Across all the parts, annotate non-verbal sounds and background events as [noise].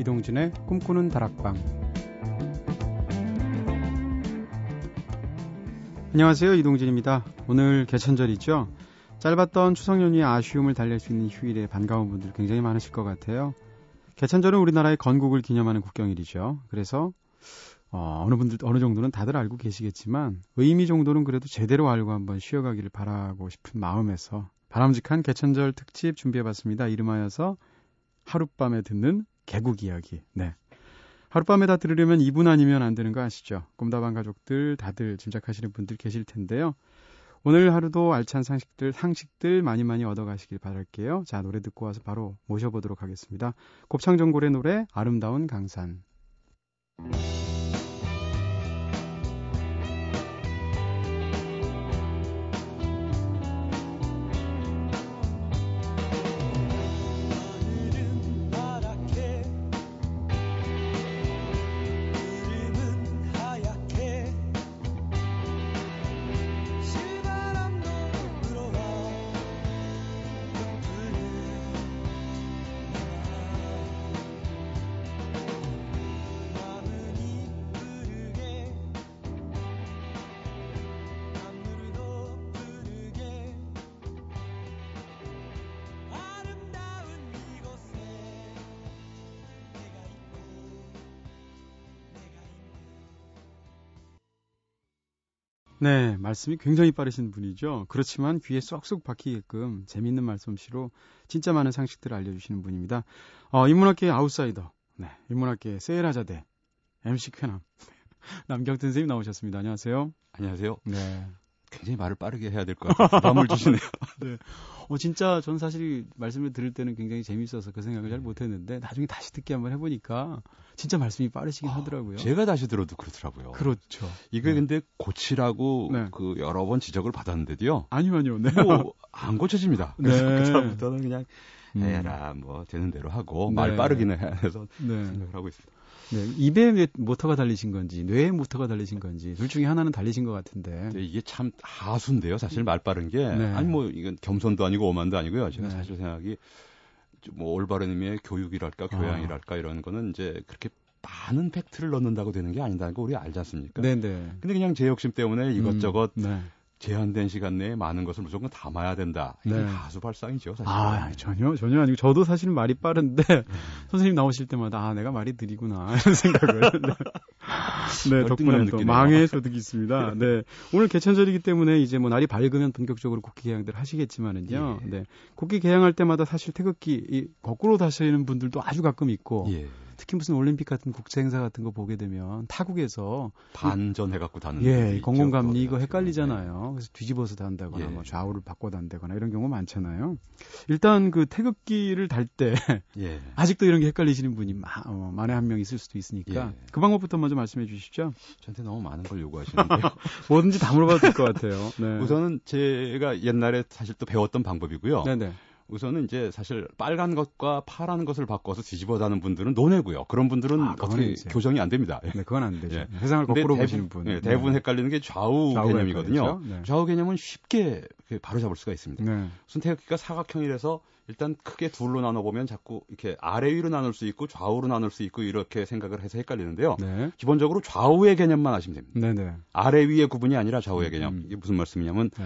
이동진의 꿈꾸는 다락방. 안녕하세요. 이동진입니다. 오늘 개천절이죠. 짧았던 추석 연휴의 아쉬움을 달랠 수 있는 휴일에 반가운 분들 굉장히 많으실 것 같아요. 개천절은 우리나라의 건국을 기념하는 국경일이죠. 그래서 어, 어느 분들 어느 정도는 다들 알고 계시겠지만 의미 정도는 그래도 제대로 알고 한번 쉬어가기를 바라고 싶은 마음에서 바람직한 개천절 특집 준비해봤습니다. 이름하여서 하룻밤에 듣는 개국 이야기. 네. 하룻밤에 다 들으려면 2분 아니면 안 되는 거 아시죠? 꿈다방 가족들 다들 짐작하시는 분들 계실 텐데요. 오늘 하루도 알찬 상식들, 상식들 많이 많이 얻어가시길 바랄게요. 자, 노래 듣고 와서 바로 모셔보도록 하겠습니다. 곱창전골의 노래, 아름다운 강산. 네, 말씀이 굉장히 빠르신 분이죠. 그렇지만 귀에 쏙쏙 박히게끔 재미있는 말솜씨로 진짜 많은 상식들을 알려주시는 분입니다. 어, 인문학계의 아웃사이더, 네, 인문학계의 세일하자대, MC 쾌남, [laughs] 남경태 선생님 나오셨습니다. 안녕하세요. 안녕하세요. 네. 굉장히 말을 빠르게 해야 될 것 같아요. 부담을 주시네요. [laughs] 네. 어, 진짜 전 사실 말씀을 들을 때는 굉장히 재밌어서 그 생각을 잘 못했는데 나중에 다시 듣기 한번 해보니까 진짜 말씀이 빠르시긴 아, 하더라고요. 제가 다시 들어도 그렇더라고요. 그렇죠. 이게 네. 근데 고치라고 네. 그 여러 번 지적을 받았는데도요. 아니요, 아니요. 네. 뭐 안 고쳐집니다. 그래서 네. 그다음부터는 그냥 음. 에라 뭐 되는 대로 하고 말 네. 빠르기는 해서 네. 생각을 하고 있습니다. 네, 입에 모터가 달리신 건지 뇌에 모터가 달리신 건지 둘 중에 하나는 달리신 것 같은데. 네, 이게 참 하수인데요. 사실 말 빠른 게 네. 아니 뭐 이건 겸손도 아니고 오만도 아니고요. 제가 네. 사실 생각이 뭐 올바른 의미의 교육이랄까 교양이랄까 아. 이런 거는 이제 그렇게 많은 팩트를 넣는다고 되는 게 아니다는 거 우리 알지 않습니까? 네네. 네. 근데 그냥 제 욕심 때문에 이것저것 음, 네. 제한된 시간 내에 많은 것을 무조건 담아야 된다. 이게 네. 가수 발상이죠, 사실. 아, 전혀, 전혀 아니고, 저도 사실 말이 빠른데, 음. [laughs] 선생님 나오실 때마다, 아, 내가 말이 느리구나, 이런 생각을. 네, 네 [laughs] 덕분에 또 망의 소득이 있습니다. 네. 오늘 개천절이기 때문에 이제 뭐 날이 밝으면 본격적으로 국기 개양들 하시겠지만은요. 예. 네. 국기 개양할 때마다 사실 태극기, 이, 거꾸로 다시는 분들도 아주 가끔 있고, 예. 특히 무슨 올림픽 같은 국제 행사 같은 거 보게 되면 타국에서 반전 해갖고 다는 예 공공감리 이거 헷갈리잖아요. 그래서 뒤집어서 단다거나 예. 뭐 좌우를 바꿔 단다거나 이런 경우 많잖아요. 일단 그 태극기를 달때 예. [laughs] 아직도 이런 게 헷갈리시는 분이 마, 어, 만에 한 명 있을 수도 있으니까 예. 그 방법부터 먼저 말씀해 주시죠. 저한테 너무 많은 걸 요구하시는데요. [laughs] 뭐든지 다 물어봐도 될 것 같아요. 네. 우선은 제가 옛날에 사실 또 배웠던 방법이고요. 네네. 우선은 이제 사실 빨간 것과 파란 것을 바꿔서 뒤집어다는 분들은 논외고요. 그런 분들은 아, 어떻게 이제. 교정이 안 됩니다. 네, 그건 안 되죠. 예. 세상을 거꾸로 대부, 보시는 분. 네, 대부분 네. 헷갈리는 게 좌우, 좌우 개념이거든요. 네. 좌우 개념은 쉽게 바로 잡을 수가 있습니다. 네. 우선 태극기가 사각형이라서 일단 크게 둘로 나눠 보면 자꾸 이렇게 아래 위로 나눌 수 있고 좌우로 나눌 수 있고 이렇게 생각을 해서 헷갈리는데요. 네. 기본적으로 좌우의 개념만 아시면 됩니다. 네네. 네. 아래 위의 구분이 아니라 좌우의 개념. 음. 이게 무슨 말씀이냐면 네.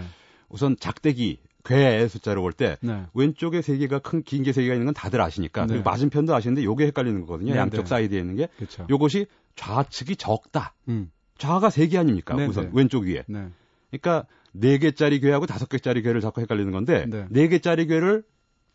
우선 작대기 괘의 숫자로 볼때 네. 왼쪽에 세 개가 큰 긴 게 세 개가 있는 건 다들 아시니까 네. 그리고 맞은편도 아시는데 요게 헷갈리는 거거든요. 네, 양쪽 네. 사이드에 있는 게 그쵸. 요것이 좌측이 적다. 음. 좌가 세 개 아닙니까? 네, 우선 네. 왼쪽 위에. 그러니까 네 개짜리 괘하고 다섯 개짜리 괘를 자꾸 헷갈리는 건데 네 개짜리 괘를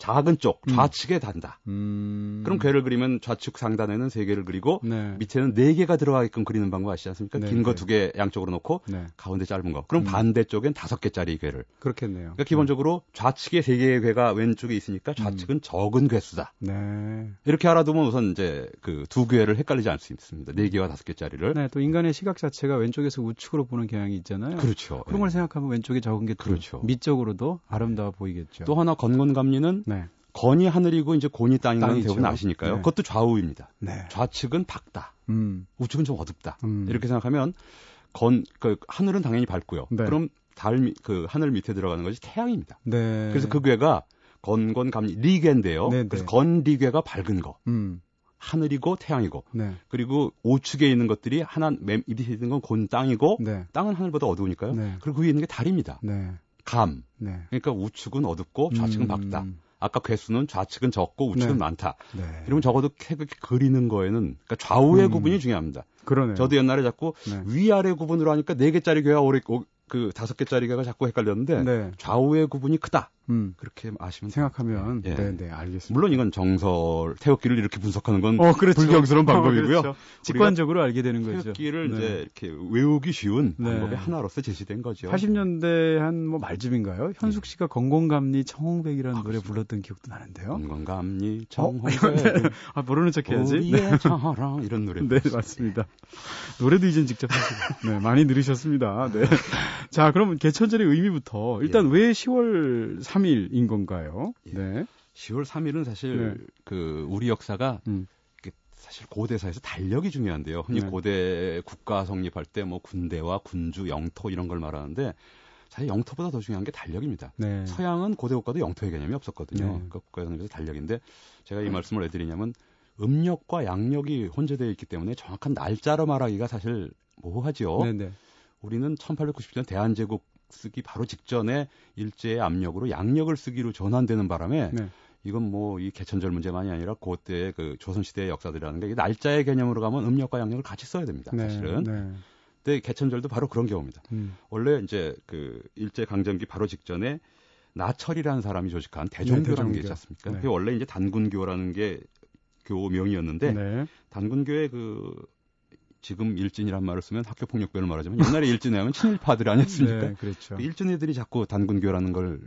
작은 쪽 음. 좌측에 단다. 음. 그럼 괘를 그리면 좌측 상단에는 세 개를 그리고 네. 밑에는 네 개가 들어가게끔 그리는 방법 아시지 않습니까? 네, 긴거 두 개 양쪽으로 놓고 네. 가운데 짧은 거. 그럼 음. 반대쪽엔 다섯 개짜리 괘를. 그렇겠네요. 그러니까 기본적으로 좌측에 세 개의 괘가 왼쪽에 있으니까 좌측은 음. 적은 괘수다. 네. 이렇게 알아두면 우선 이제 그 두 괘를 헷갈리지 않을 수 있습니다. 네 개와 다섯 개짜리를. 네, 또 인간의 시각 자체가 왼쪽에서 우측으로 보는 경향이 있잖아요. 그렇죠. 그런 걸 네. 생각하면 왼쪽에 적은 게 그렇죠. 밑쪽으로도 아름다워 보이겠죠. 또 하나 건건감리는 네. 건이 하늘이고 이제 곤이 땅인 건 대부분 아시니까요. 네. 그것도 좌우입니다. 네. 좌측은 밝다. 음. 우측은 좀 어둡다. 음. 이렇게 생각하면 건, 그 하늘은 당연히 밝고요. 네. 그럼 달, 그 하늘 밑에 들어가는 것이 태양입니다. 네. 그래서 그 괴가 건건 감리 리괴인데요. 네, 네. 그래서 건 리괴가 밝은 거. 음. 하늘이고 태양이고 네. 그리고 우측에 있는 것들이 하나 맨 밑에 있는 건 곤 땅이고 네. 땅은 하늘보다 어두우니까요. 네. 그리고 그 위에 있는 게 달입니다. 네. 감. 네. 그러니까 우측은 어둡고 좌측은 음... 밝다. 아까 괴수는 좌측은 적고 우측은 네. 많다. 네. 이러면 적어도 그리는 거에는 그러니까 좌우의 음. 구분이 중요합니다. 그러네요. 저도 옛날에 자꾸 네. 위아래 구분으로 하니까 네 개짜리 괴가 오래 그 다섯 개짜리 괴가 자꾸 헷갈렸는데 네. 좌우의 구분이 크다. 음. 그렇게 아시면 생각하면 예. 네, 네, 알겠습니다. 물론 이건 정설 태극기를 이렇게 분석하는 건 어, 그렇죠. 불경스러운 어, 방법이고요. 어, 그렇죠. 직관적으로 알게 되는 거죠. 태극기를 네. 이제 이렇게 외우기 쉬운 네. 방법의 하나로서 제시된 거죠. 80년대 한 뭐 말쯤인가요? 현숙 씨가 건공감리 청홍백이라는 아, 노래 불렀던 기억도 나는데요. 건공감리 청홍백. 어? [laughs] 네. 아 모르는 척 해야지. 네. 이런 노래. 네 맞습니다. 노래도 이젠 직접 하시고. 네 많이 들으셨습니다. 네. 자 그럼 개천절의 의미부터 일단 예. 왜 10월 3 3일인 건가요? 예. 네. 10월 3일은 사실 네. 그 우리 역사가 음. 사실 고대사에서 달력이 중요한데요. 흔히 네. 고대 국가 성립할 때 뭐 군대와 군주, 영토 이런 걸 말하는데 사실 영토보다 더 중요한 게 달력입니다. 네. 서양은 고대 국가도 영토의 개념이 없었거든요. 네. 그 국가 성립에서 달력인데 제가 이 네. 말씀을 왜 드리냐면 음력과 양력이 혼재되어 있기 때문에 정확한 날짜로 말하기가 사실 모호하죠. 네, 네. 우리는 1890년 대한제국 쓰기 바로 직전에 일제의 압력으로 양력을 쓰기로 전환되는 바람에 네. 이건 뭐 이 개천절 문제만이 아니라 그때의 그 조선시대의 역사들이라는 게 날짜의 개념으로 가면 음력과 양력을 같이 써야 됩니다. 네. 사실은. 네. 근데 개천절도 바로 그런 경우입니다. 음. 원래 이제 그 일제 강점기 바로 직전에 나철이라는 사람이 조직한 대종교라는 네, 대종교. 게 있지 않습니까? 네. 그게 원래 이제 단군교라는 게 교명이었는데 네. 단군교의 그 지금 일진이란 말을 쓰면 학교 폭력배를 말하자면 옛날에 일진 하면 친일파들 아니었습니까? 네, 그렇죠. 그 일진 애들이 자꾸 단군교라는 걸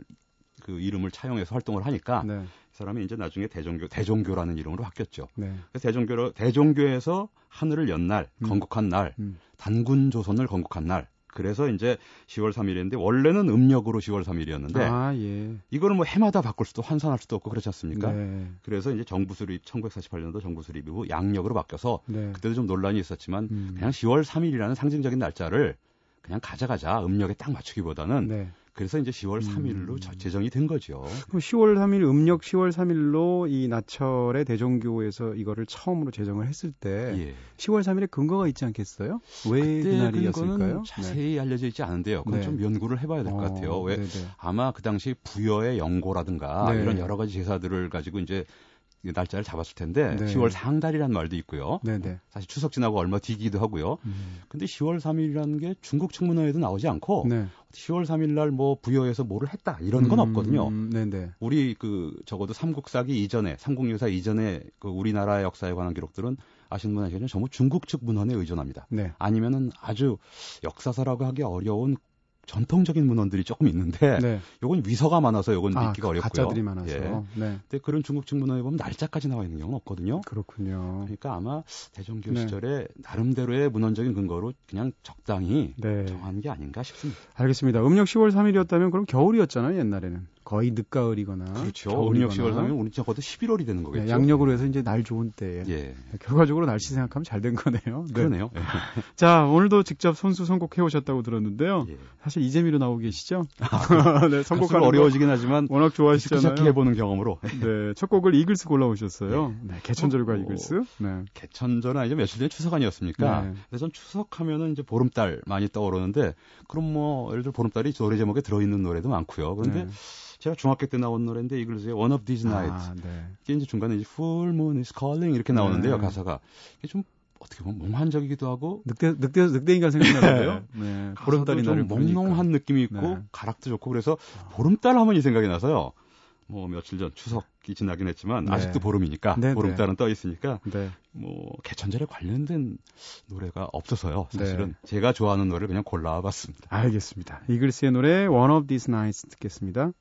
그 이름을 차용해서 활동을 하니까 네. 이 사람이 이제 나중에 대종교 대종교라는 이름으로 바뀌었죠. 네. 그래서 대종교로 대종교에서 하늘을 연 날, 음. 건국한 날, 음. 단군 조선을 건국한 날 그래서 이제 10월 3일인데 원래는 음력으로 10월 3일이었는데 아, 예. 이거를 뭐 해마다 바꿀 수도 환산할 수도 없고 그렇지 않습니까? 네. 그래서 이제 정부 수립 1948년도 정부 수립 이후 양력으로 바뀌어서 네. 그때도 좀 논란이 있었지만 음. 그냥 10월 3일이라는 상징적인 날짜를 그냥 가져가자 음력에 딱 맞추기보다는 네. 그래서 이제 10월 3일로 음. 제정이 된 거죠. 그럼 10월 3일 음력 10월 3일로 이 나철의 대종교에서 이거를 처음으로 제정을 했을 때 예. 10월 3일에 근거가 있지 않겠어요? 왜 그날이었을까요? 자세히 네. 알려져 있지 않은데요. 그건 네. 좀 연구를 해봐야 될것 어, 같아요. 왜 네네. 아마 그 당시 부여의 연고라든가 네. 이런 여러 가지 제사들을 가지고 이제 날짜를 잡았을 텐데 네. 10월 상달이라는 말도 있고요. 네네. 네. 사실 추석 지나고 얼마 뒤기도 하고요. 음. 근데 10월 3일이라는 게 중국 측문화에도 나오지 않고 네. 10월 3일 날 뭐 부여해서 뭐를 했다 이런 건 음. 없거든요. 네네. 네. 우리 그 적어도 삼국사기 이전에 삼국유사 이전에 그 우리나라 역사에 관한 기록들은 아시는 분 아시겠지만 전부 중국 측 문헌에 의존합니다. 네. 아니면은 아주 역사서라고 하기 어려운 전통적인 문헌들이 조금 있는데 네. 요건 위서가 많아서 요건 아, 믿기가 어렵고요. 가짜들이 많아서. 예. 네. 근데 그런 중국 측 문헌에 보면 날짜까지 나와 있는 경우는 없거든요. 그렇군요. 그러니까 아마 대종교 네. 시절에 나름대로의 문헌적인 근거로 그냥 적당히 네. 정한 게 아닌가 싶습니다. 알겠습니다. 음력 10월 3일이었다면 그럼 겨울이었잖아요, 옛날에는. 거의 늦가을이거나 그렇죠. 음력 10월 3일 우리 적어도 11월이 되는 거겠죠. 네, 양력으로 해서 이제 날 좋은 때에. 예. 결과적으로 날씨 생각하면 잘 된 거네요. 네. 그러네요. [laughs] 자, 오늘도 직접 선수 선곡해 오셨다고 들었는데요. 예. 사실 이재미로 나오고 계시죠? 아, [laughs] 네, 선곡하는 어려워지긴 하지만 워낙 좋아하시잖아요. 해보는 경험으로. [laughs] 네, 첫 곡을 이글스 골라오셨어요. 네, 네 개천절과 어, 이글스. 네. 개천절은 아니죠. 며칠 전에 추석 아니었습니까? 네. 그래서 전 추석하면은 이제 보름달 많이 떠오르는데 그럼 뭐 예를 들어 보름달이 노래 제목에 들어있는 노래도 많고요. 그런데 네. 제가 중학교 때 나온 노래인데 이글스의 One of These Nights. 아, 네. 이게 이제 중간에 이제 Full Moon is Calling 이렇게 나오는데요. 네. 가사가 이게 좀 어떻게 보면 몽환적이기도 하고 늑대 늑대 늑대인가 생각나는데요. [laughs] 네. 보름달이 좀 몽롱한 느낌이 있고 네. 가락도 좋고 그래서 보름달 하면 이 생각이 나서요. 뭐 며칠 전 추석이 지나긴 했지만 네. 아직도 보름이니까 네, 네. 보름달은 떠 있으니까 네. 뭐 개천절에 관련된 노래가 없어서요. 사실은 네. 제가 좋아하는 노래를 그냥 골라와 봤습니다. 알겠습니다. 이글스의 노래 One of These Nights 듣겠습니다.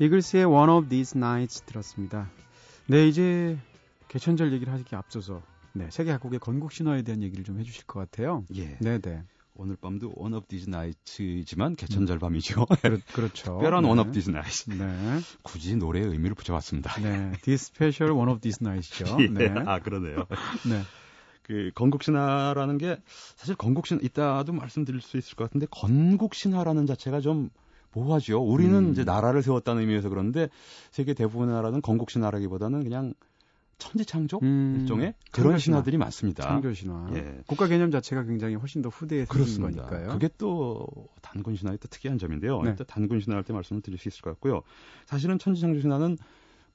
이글스의 One of These Nights 들었습니다. 네, 이제 개천절 얘기를 하기 앞서서 네, 세계 각국의 건국 신화에 대한 얘기를 좀 해주실 것 같아요. 예. 네, 네. 오늘 밤도 One of These Nights지만 개천절 밤이죠. 그렇, 죠 특별한 One of These Nights. 네. 굳이 노래의 의미를 붙여봤습니다. 네. This special one of these nights죠. [laughs] 예. 네. 아 그러네요. [laughs] 네. 그 건국 신화라는 게 사실 건국 신 이따도 말씀드릴 수 있을 것 같은데 건국 신화라는 자체가 좀 모호하죠. 우리는 음. 이제 나라를 세웠다는 의미에서 그런데 세계 대부분의 나라는 건국 신화라기보다는 그냥 천지 창조 음, 일종의 그런 신화들이 많습니다. 창조 신화. 예. 국가 개념 자체가 굉장히 훨씬 더 후대에 생긴 거니까요. 그게 또 단군 신화의 또 특이한 점인데요. 네. 단군 신화 할 때 말씀을 드릴 수 있을 것 같고요. 사실은 천지 창조 신화는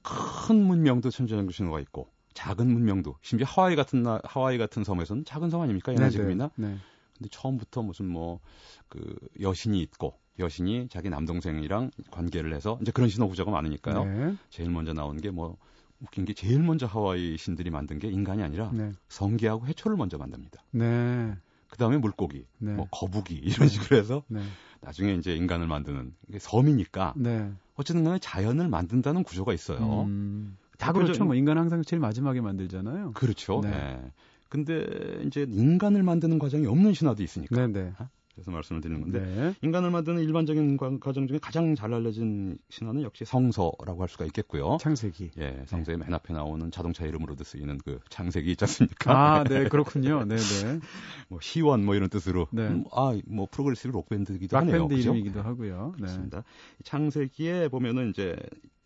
큰 문명도 천지 창조 신화가 있고 작은 문명도 심지어 하와이 같은 나, 하와이 같은 섬에서는 작은 섬 아닙니까? 연해지금이나. 네, 네. 근데 처음부터 무슨 뭐 그 여신이 있고 여신이 자기 남동생이랑 관계를 해서 이제 그런 신호 구조가 많으니까요. 네. 제일 먼저 나온 게뭐 웃긴 게 제일 먼저 하와이 신들이 만든 게 인간이 아니라 네. 성게하고 해초를 먼저 만듭니다. 네. 그 다음에 물고기, 네. 뭐 거북이 이런 식으로 해서 네. 나중에 이제 인간을 만드는 게 섬이니까 네. 어쨌든 간에 자연을 만든다는 구조가 있어요. 음. 다 그렇죠. 뭐 인간 항상 제일 마지막에 만들잖아요. 그렇죠. 네. 네. 근데 이제 인간을 만드는 과정이 없는 신화도 있으니까. 네 네. 네. 어? 그래서 말씀을 드리는 건데 네. 인간을 만드는 일반적인 과정 중에 가장 잘 알려진 신화는 역시 성서라고 할 수가 있겠고요. 창세기. 예, 성서의 네. 맨 앞에 나오는 자동차 이름으로도 쓰이는 그 창세기 있지 않습니까? 아, [laughs] 네, 그렇군요. 네, 네. [laughs] 뭐 기원 뭐 이런 뜻으로 네. 음, 아, 뭐 progressive 록 밴드기도 하네요. 밴드 이름이기도 하고요. 네. 그렇습니다. 창세기에 보면은 이제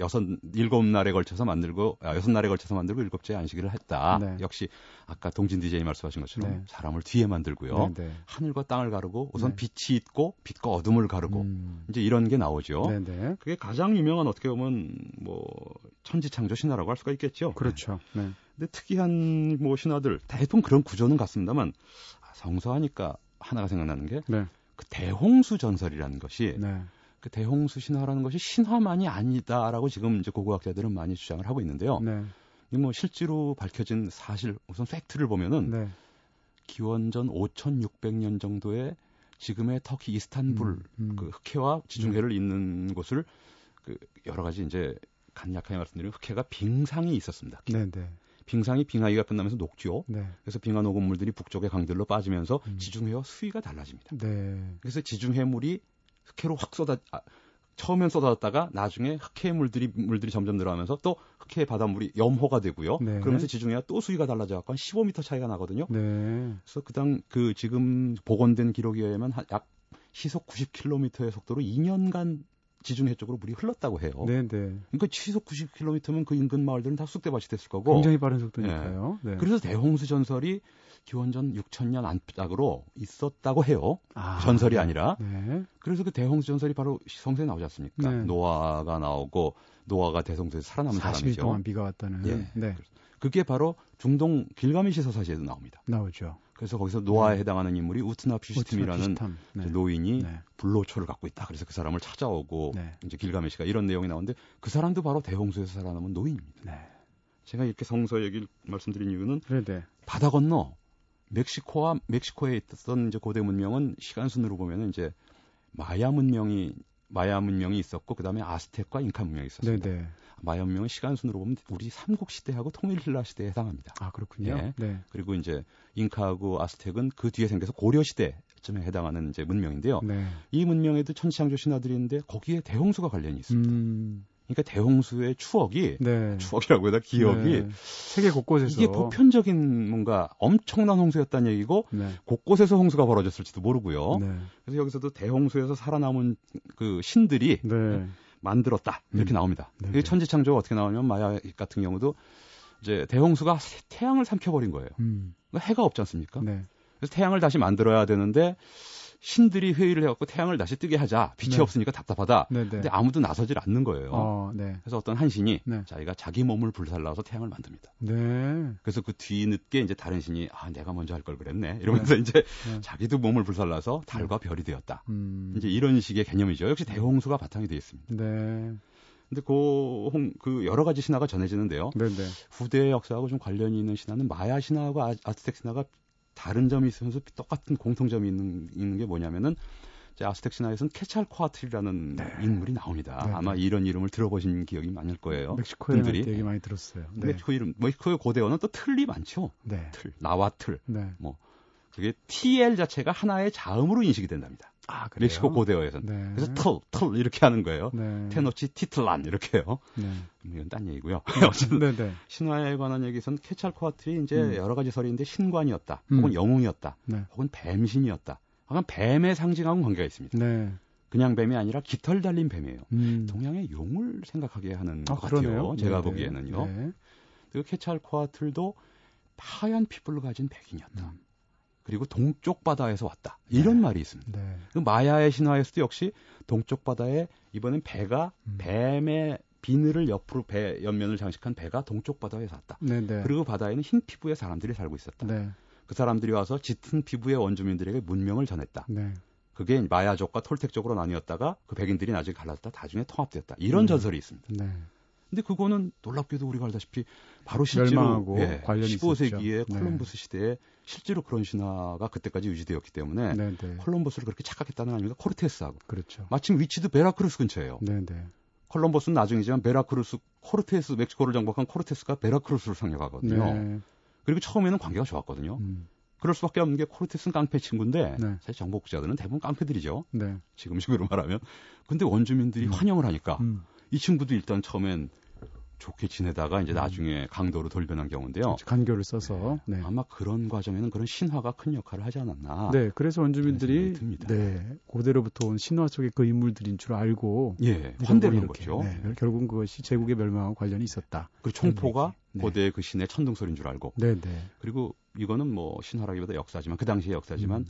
여섯 일곱 날에 걸쳐서 만들고 아, 여섯 날에 걸쳐서 만들고 일곱째 안식일을 했다. 네. 역시 아까 동진 디제이 말씀하신 것처럼 네. 사람을 뒤에 만들고요. 네, 네. 하늘과 땅을 가르고 우선 네. 빛이 있고 빛과 어둠을 가르고 음. 이제 이런 게 나오죠. 네, 네. 그게 가장 유명한 어떻게 보면 뭐 천지창조 신화라고 할 수가 있겠죠. 그렇죠. 네. 근데 특이한 뭐 신화들 대부분 그런 구조는 같습니다만 아, 성서하니까 하나가 생각나는 게 그 대홍수 전설이라는 것이 그 대홍수 신화라는 것이 신화만이 아니다라고 지금 이제 고고학자들은 많이 주장을 하고 있는데요. 네. 이뭐 실제로 밝혀진 사실 우선 팩트를 보면은 네. 기원전 5,600년 정도에 지금의 터키 이스탄불 음, 음. 그 흑해와 지중해를 네. 잇는 곳을 그 여러 가지 이제 간략하게 말씀드리면 흑해가 빙상이 있었습니다. 네, 네. 빙상이 빙하기가 끝나면서 녹죠. 네. 그래서 빙하 녹은 물들이 북쪽의 강들로 빠지면서 음. 지중해와 수위가 달라집니다. 네. 그래서 지중해 물이 흑해로 확 쏟아 아, 처음엔 쏟아졌다가 나중에 흑해 물들이 물들이 점점 늘어나면서 또 흑해 바닷물이 염호가 되고요. 네. 그러면서 지중해가 또 수위가 달라져 갖고 한 15m 차이가 나거든요. 네. 그래서 그당 그 지금 복원된 기록에 의하면 약 시속 90km의 속도로 2년간 지중해 쪽으로 물이 흘렀다고 해요. 네, 네. 그러니까 시속 90km면 그 인근 마을들은 다 쑥대밭이 됐을 거고. 굉장히 빠른 속도니까요. 네. 네. 그래서 대홍수 전설이 기원전 6천년 안짝으로 있었다고 해요. 아, 전설이 아니라. 네. 그래서 그 대홍수 전설이 바로 성서에 나오지 않습니까? 네. 노아가 나오고 노아가 대성소에서 살아남은 40일 사람이죠. 동안 비가 왔다는. 예. 네. 그게 바로 중동 길가미시 서사시에도 나옵니다. 나오죠. 그래서 거기서 노아에 네. 해당하는 인물이 우트나 퓨시팀이라는 네. 노인이 네. 불로초를 갖고 있다. 그래서 그 사람을 찾아오고 네. 이제 길가메시가 이런 내용이 나오는데 그 사람도 바로 대홍수에서 살아남은 노인입니다. 네. 제가 이렇게 성서 얘기를 말씀드린 이유는 네네. 바다 건너 멕시코와 멕시코에 있었던 이제 고대 문명은 시간 순으로 보면은 이제 마야 문명이 마야 문명이 있었고 그다음에 아스텍과 잉카 문명이 있었습니다. 네네. 마야 문명은 시간 순으로 보면 우리 삼국 시대하고 통일 신라 시대에 해당합니다. 아 그렇군요. 예. 네. 그리고 이제 잉카하고 아스텍은 그 뒤에 생겨서 고려 시대쯤에 해당하는 이제 문명인데요. 네. 이 문명에도 천지창조 신화들이 있는데 거기에 대홍수가 관련이 있습니다. 음... 그러니까 대홍수의 추억이 네. 추억이라고 해야 기억이 네. 세계 곳곳에서 이게 보편적인 뭔가 엄청난 홍수였다는 얘기고 네. 곳곳에서 홍수가 벌어졌을지도 모르고요. 네. 그래서 여기서도 대홍수에서 살아남은 그 신들이 네. 만들었다 이렇게 음. 나옵니다. 네. 이 천지창조가 어떻게 나오냐면 마야 같은 경우도 이제 대홍수가 태양을 삼켜버린 거예요. 음. 그러니까 해가 없지 않습니까? 그래서 태양을 다시 만들어야 되는데 신들이 회의를 해갖고 태양을 다시 뜨게 하자. 빛이 네. 없으니까 답답하다. 네, 네. 근데 아무도 나서질 않는 거예요. 어, 네. 그래서 어떤 한 신이 네. 자기가 자기 몸을 불살라서 태양을 만듭니다. 네. 그래서 그 뒤늦게 이제 다른 신이 아 내가 먼저 할 걸 그랬네 이러면서 네. 이제 자기도 몸을 불살라서 달과 별이 되었다. 음. 이제 이런 식의 개념이죠. 역시 대홍수가 바탕이 되어 있습니다. 네. 근데 그, 홍, 그 여러 가지 신화가 전해지는데요. 네네. 후대 역사하고 좀 관련이 있는 신화는 마야 신화하고 아, 아스텍 신화가 다른 점이 있으면서 똑같은 공통점이 있는, 있는 게 뭐냐면은 제 아스텍 신화에서는 케찰코아틀이라는 네. 인물이 나옵니다. 네, 아마 네. 이런 이름을 들어보신 기억이 많을 거예요. 멕시코에 분들이 되게 많이 들었어요. 네. 멕시코 이름, 멕시코의 고대어는 또 틀이 많죠. 네. 틀, 나와 틀, 네. 뭐 그게 TL 자체가 하나의 자음으로 인식이 된답니다. 아, 멕시코 고대어에서는. 네. 그래서 털, 털 이렇게 하는 거예요. 네. 테노치 티틀란 이렇게요. 네. 이건 딴 얘기고요. [laughs] 어쨌든 네, 네. 신화에 관한 얘기에서는 케찰코아틀이 이제 음. 여러 가지 설이 있는데 신관이었다, 음. 혹은 영웅이었다, 네. 혹은 뱀신이었다. 혹은 뱀의 상징하고 관계가 있습니다. 네. 그냥 뱀이 아니라 깃털 달린 뱀이에요. 음. 동양의 용을 생각하게 하는 아, 것 같아요. 그러네요. 제가 네네. 보기에는요. 네. 그리고 케찰코아틀도 하얀 피부를 가진 백인이었다. 음. 그리고 동쪽 바다에서 왔다. 이런 네. 말이 있습니다. 네. 그 마야의 신화에서도 역시 동쪽 바다에 이번엔 배가 음. 뱀의 비늘을 옆으로 배 옆면을 장식한 배가 동쪽 바다에서 왔다. 네네. 네. 그리고 바다에는 흰 피부의 사람들이 살고 있었다. 네. 그 사람들이 와서 짙은 피부의 원주민들에게 문명을 전했다. 네. 그게 마야족과 톨텍족으로 나뉘었다가 그 백인들이 나중에 갈랐다. 나중에 통합되었다. 이런 음. 전설이 있습니다. 네. 근데 그거는 놀랍게도 우리가 알다시피 바로 실제로 예, 15세기에 콜럼버스 시대에 실제로 그런 신화가 그때까지 유지되었기 때문에 네네. 네. 콜럼버스를 그렇게 착각했다는 아닙니까? 코르테스하고. 그렇죠. 마침 위치도 베라크루스 근처예요. 네네. 네. 콜럼버스는 나중이지만 베라크루스 코르테스 멕시코를 정복한 코르테스가 베라크루스를 상륙하거든요. 네. 그리고 처음에는 관계가 좋았거든요. 음. 그럴 수밖에 없는 게 코르테스는 깡패 친구인데 네. 사실 정복자들은 대부분 깡패들이죠. 네. 지금식으로 말하면. 근데 원주민들이 음. 환영을 하니까 음. 이 친구도 일단 처음엔 좋게 지내다가 이제 음. 나중에 강도로 돌변한 경우인데요. 간교를 써서 네. 네. 아마 그런 과정에는 그런 신화가 큰 역할을 하지 않았나. 네, 그래서 원주민들이 네 고대로부터 온 신화 속의 그 인물들인 줄 알고 예, 환대를 거죠. 네, 결국은 그것이 제국의 멸망과 관련이 있었다. 그 총포가 네. 고대 그 신의 천둥 소리인 줄 알고. 네, 네. 그리고 이거는 뭐 신화라기보다 역사지만 그 당시의 역사지만 음.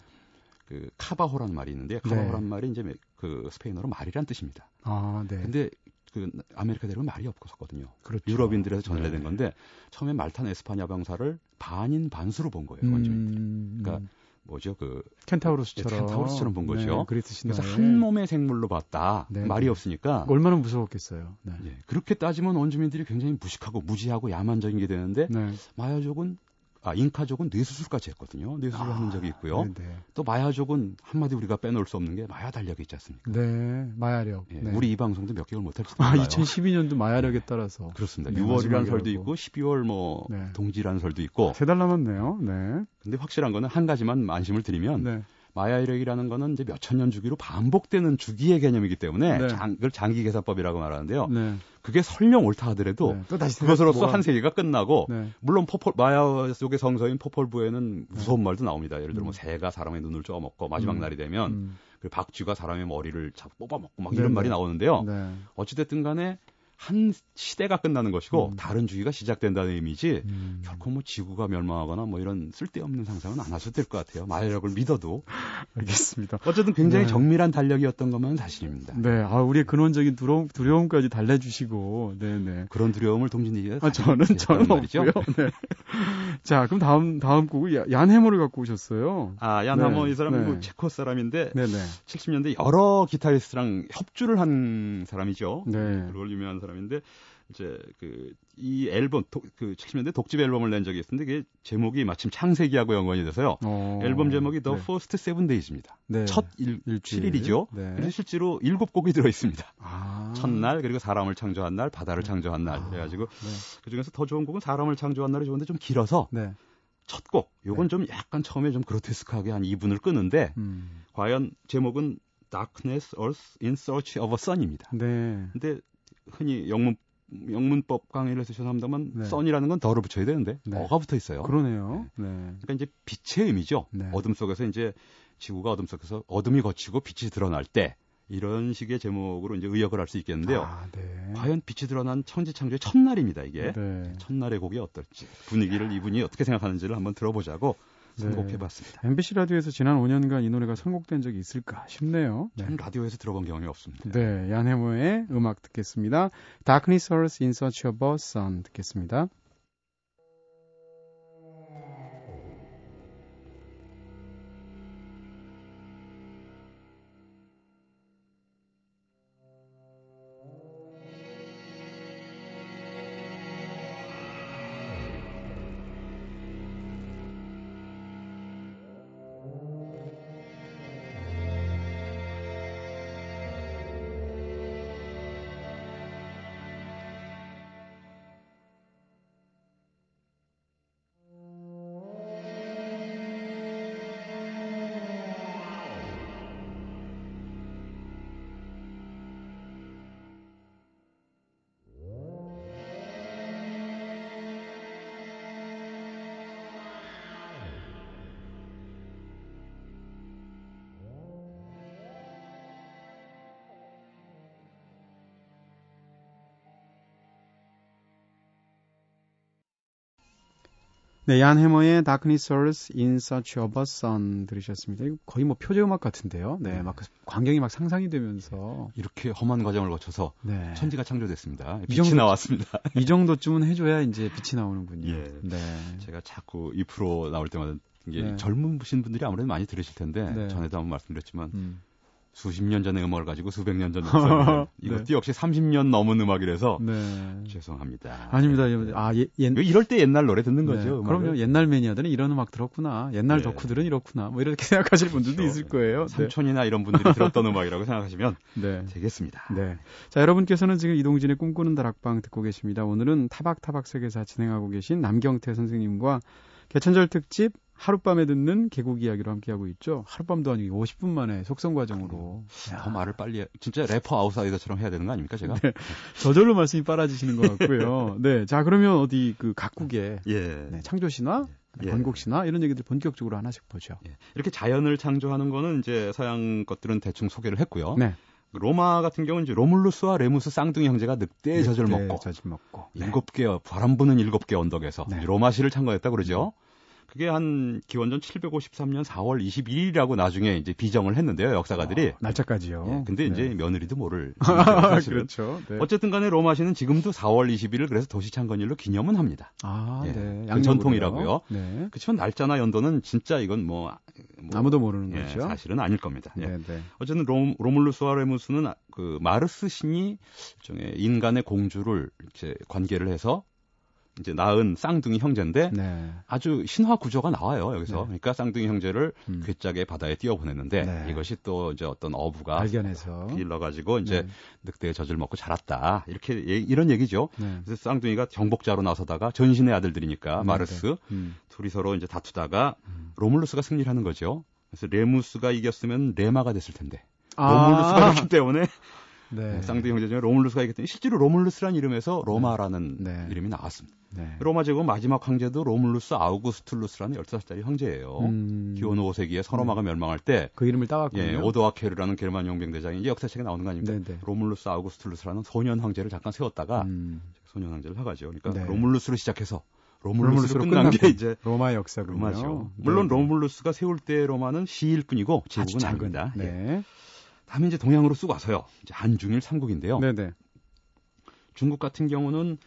그 caballo라는 말이 있는데 caballo란 네. 말이 이제 그 스페인어로 말이란 뜻입니다. 아, 네. 근데 그 아메리카 대륙은 말이 없었거든요. 그렇죠. 유럽인들에서 전해된 네. 건데 처음에 말탄 에스파냐 병사를 반인 반수로 본 거예요. 완전히. 음, 그러니까 뭐죠 그 켄타우로스처럼 네, 켄타우로스처럼 본 거죠. 네, 그래서 한 몸의 생물로 봤다. 네, 말이 네. 없으니까 얼마나 무서웠겠어요. 네. 예, 그렇게 따지면 원주민들이 굉장히 무식하고 무지하고 야만적인 게 되는데 네. 마야족은 아, 잉카족은 뇌수술까지 했거든요. 뇌수술을 아, 하는 적이 있고요. 네네. 네. 또 마야족은 한마디 우리가 빼놓을 수 없는 게 마야 달력이 있지 않습니까? 네, 마야력. 예, 네. 우리 이 방송도 몇 개월 못할지도 몰라요. 아, 2012년도 마야력에 따라서. 그렇습니다. 네, 6월이라는 설도 있고 12월 뭐 네. 동지라는 설도 있고. 세 달 남았네요. 네. 근데 확실한 거는 한 가지만 안심을 드리면 네. 마야력이라는 거는 이제 몇천 년 주기로 반복되는 주기의 개념이기 때문에 네. 장, 그걸 장기 계산법이라고 말하는데요. 네. 그게 설령 옳다 하더라도 네. 또 다시 그것으로서 한 세기가 끝나고 네. 물론 포폴 마야 속의 성서인 포폴부에는 무서운 말도 나옵니다. 예를 들어 뭐 음. 새가 사람의 눈을 쪼아먹고 마지막 음. 날이 되면 음. 그 박쥐가 사람의 머리를 잡고 뽑아먹고 막 이런 네, 말이 네. 나오는데요. 어찌됐든 간에 한 시대가 끝나는 것이고 음. 다른 주기가 시작된다는 의미지 음. 결코 뭐 지구가 멸망하거나 뭐 이런 쓸데없는 상상은 안 하셔도 될 것 같아요. 마력을 믿어도. 알겠습니다. 어쨌든 굉장히 네. 정밀한 달력이었던 것만 사실입니다. 네, 아 우리의 근원적인 두려움, 두려움까지 달래주시고, 네, 네. 그런 두려움을 동진이가 아 저는 저는. 없고요. 네. [laughs] 자, 그럼 다음 다음 곡을 얀해머를 갖고 오셨어요. 아, 얀해머 네. 이 사람은 네. 뭐 체코 사람인데 네, 네. 70년대 여러 기타리스트랑 협주를 한 사람이죠. 네. 그걸 유명한 사람. 사람인데 이제 그 이 앨범 도, 그 70년대 독집 앨범을 낸 적이 있었는데 그게 제목이 마침 창세기하고 연관이 돼서요. 어, 앨범 제목이 The 네. First Seven Days입니다. 네. 첫 일, 일주일. 7일이죠. 네. 그래서 실제로 일곱 곡이 들어 있습니다. 아. 첫날 그리고 사람을 창조한 날, 바다를 창조한 날. 아. 그래 가지고 네. 그 중에서 더 좋은 곡은 사람을 창조한 날이 좋은데 좀 길어서 네. 첫 곡. 요건 네. 좀 약간 처음에 좀 그로테스크하게 한 2분을 끄는데 음. 과연 제목은 Darkness Earth in Search of a Sun입니다. 네. 근데 흔히 영문 영문법 강의를 해서 죄송합니다만 네. 썬이라는 건 더를 붙여야 되는데 네. 어가 붙어 있어요. 그러네요. 네. 네. 그러니까 이제 빛의 의미죠. 네. 어둠 속에서 이제 지구가 어둠 속에서 어둠이 거치고 빛이 드러날 때 이런 식의 제목으로 이제 의역을 할 수 있겠는데요. 아, 네. 과연 빛이 드러난 천지창조의 첫날입니다. 이게 첫날의 곡이 어떨지 분위기를 이분이 어떻게 생각하는지를 한번 들어보자고 선곡해봤습니다. 네. MBC 라디오에서 지난 5년간 이 노래가 선곡된 적이 있을까 싶네요. 네. 라디오에서 들어본 경험이 없습니다. 네, 얀해모의 음악 듣겠습니다. Darkness Earth in Search of a Sun 듣겠습니다. 네, 얀 해머의 Darkness Earth in Search of a Sun 들으셨습니다. 이거 거의 뭐 표제 음악 같은데요. 네, 네. 막그 광경이 막 상상이 되면서 이렇게 험한 과정을 거쳐서 네. 천지가 창조됐습니다. 빛이 정도, 나왔습니다. 이 정도쯤은 해줘야 이제 빛이 나오는군요. 예. 네. 제가 자꾸 이 프로 나올 때마다 이게 네. 젊은 분들이 아무래도 많이 들으실 텐데 네. 전에도 한번 말씀드렸지만 음. 수십 년 전의 음악을 가지고 수백 년 [laughs] 음악을 네. 이것도 역시 30년 넘은 음악이라서 네. 죄송합니다. 아닙니다. 아, 예, 옛... 이럴 때 옛날 노래 듣는 네. 거죠. 그럼요. 옛날 매니아들은 이런 음악 들었구나. 옛날 네. 덕후들은 이렇구나. 뭐 이렇게 [laughs] 생각하실 분들도 그렇죠. 있을 거예요. 네. 삼촌이나 이런 분들이 들었던 [laughs] 음악이라고 생각하시면 네. 되겠습니다. 네. 자, 여러분께서는 지금 이동진의 꿈꾸는 다락방 듣고 계십니다. 오늘은 타박타박 세계사 진행하고 계신 남경태 선생님과 개천절 특집 하룻밤에 듣는 계곡 이야기로 함께하고 있죠. 하룻밤도 아니고 50분 만에 속성 과정으로. 더 말을 빨리, 해. 진짜 래퍼 아웃사이더처럼 해야 되는 거 아닙니까, 제가? 네. 저절로 말씀이 빨라지시는 것 같고요. [laughs] 네. 자, 그러면 어디 그 각국의 예. 네, 창조신화, 예. 건국신화 이런 얘기들 본격적으로 하나씩 보죠. 예. 이렇게 자연을 창조하는 거는 이제 서양 것들은 대충 소개를 했고요. 네. 로마 같은 경우는 이제 로물루스와 레무스 쌍둥이 형제가 늑대의 젖을 먹고, 젖을 먹고 일곱 개 바람 부는 일곱 개 언덕에서 네. 로마시를 창건했다 그러죠. 네. 그게 한 기원전 753년 4월 21일이라고 나중에 이제 비정을 했는데요, 역사가들이. 어, 날짜까지요. 예, 근데 네. 이제 며느리도 모를. [laughs] 그렇죠. 네. 어쨌든 간에 로마시는 지금도 4월 21일 그래서 도시 창건일로 기념은 합니다. 아, 예, 네. 양 전통이라고요. 네. 그렇지만 날짜나 연도는 진짜 이건 뭐, 뭐 아무도 모르는 예, 거죠. 사실은 아닐 겁니다. 예. 네, 네. 어쨌든 로, 로물루스 와 레무스는 그 마르스 신이 일종의 인간의 공주를 이렇게 관계를 해서 이제 낳은 쌍둥이 형제인데 네. 아주 신화 구조가 나와요 여기서 네. 그러니까 쌍둥이 형제를 음. 궤짝에 바다에 띄워보냈는데 네. 이것이 또 이제 어떤 어부가 발견해서 길러 가지고 이제 네. 늑대의 젖을 먹고 자랐다 이렇게 예, 이런 얘기죠. 네. 그래서 쌍둥이가 정복자로 나서다가 전신의 아들들이니까 네, 마르스 음. 둘이 서로 이제 다투다가 음. 로물루스가 승리를 하는 거죠. 그래서 레무스가 이겼으면 레마가 됐을 텐데 아~ 로물루스가 [laughs] 그렇기 때문에 네. 네. 쌍둥이 형제 중에 로물루스가 때문에 실제로 로물루스라는 이름에서 로마라는 네. 이름이 나왔습니다. 네. 로마 제국 마지막 황제도 로물루스 아우구스툴루스라는 15살짜리 황제예요. 음. 기원 5세기에 서로마가 멸망할 때 그 이름을 따왔군요. 예, 오도아케르라는 게르만 용병 대장이 이제 역사책에 나오는 거 아닙니까? 네네. 로물루스 아우구스툴루스라는 소년 황제를 잠깐 세웠다가 음. 소년 황제를 하가죠. 그러니까 네. 로물루스로 시작해서 로물루스로, 로물루스로 끝난 게 이제 로마 역사군요. 로마죠. 물론 네. 로물루스가 세울 때 로마는 시일 뿐이고 제국은 아닙니다. 네. 예. 다음에 이제 동양으로 쑥 와서요. 이제 한중일 삼국인데요. 네네. 중국 같은 경우는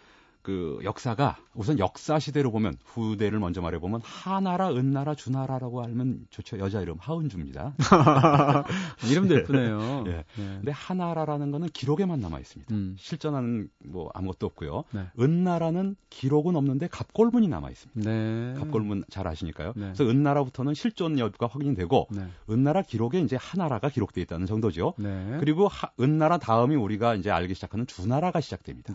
그 역사가 우선 역사 시대로 보면 후대를 먼저 말해 보면 하나라, 은나라, 주나라라고 알면 좋죠. 여자 이름 하은주입니다. [laughs] 이름도 예쁘네요. 예. 네. 근데 하나라라는 거는 기록에만 남아 있습니다. 음. 실존하는 뭐 아무것도 없고요. 네. 은나라는 기록은 없는데 갑골문이 남아 있습니다. 네. 갑골문 잘 아시니까요. 네. 그래서 은나라부터는 실존 여부가 확인되고 네. 은나라 기록에 이제 하나라가 기록돼 있다는 정도죠. 네. 그리고 하, 은나라 다음이 우리가 이제 알기 시작하는 주나라가 시작됩니다.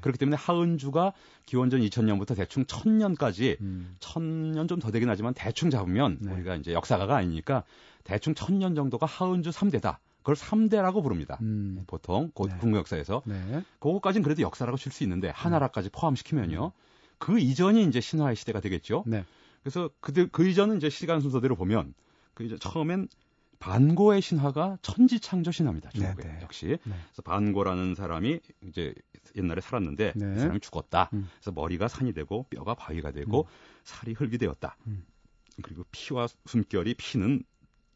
그렇기 때문에 하은주 수가 기원전 2000년부터 대충 1000년까지 음. 1000년 좀 더 되긴 하지만 대충 잡으면 네. 우리가 이제 역사가가 아니니까 대충 1000년 정도가 하은주 3대다. 그걸 3대라고 부릅니다. 음. 보통 네. 국무 역사에서. 네. 그거까지는 그래도 역사라고 칠 수 있는데 하나라까지 포함시키면요. 그 이전이 이제 신화의 시대가 되겠죠. 네. 그래서 그들 그 이전은 이제 시간 순서대로 보면 그 이제 처음엔 반고의 신화가 천지 창조 신화입니다. 중국에 네네. 역시. 네. 그래서 반고라는 사람이 이제 옛날에 살았는데 네. 그 사람이 죽었다. 음. 그래서 머리가 산이 되고 뼈가 바위가 되고 음. 살이 흙이 되었다. 음. 그리고 피와 숨결이 피는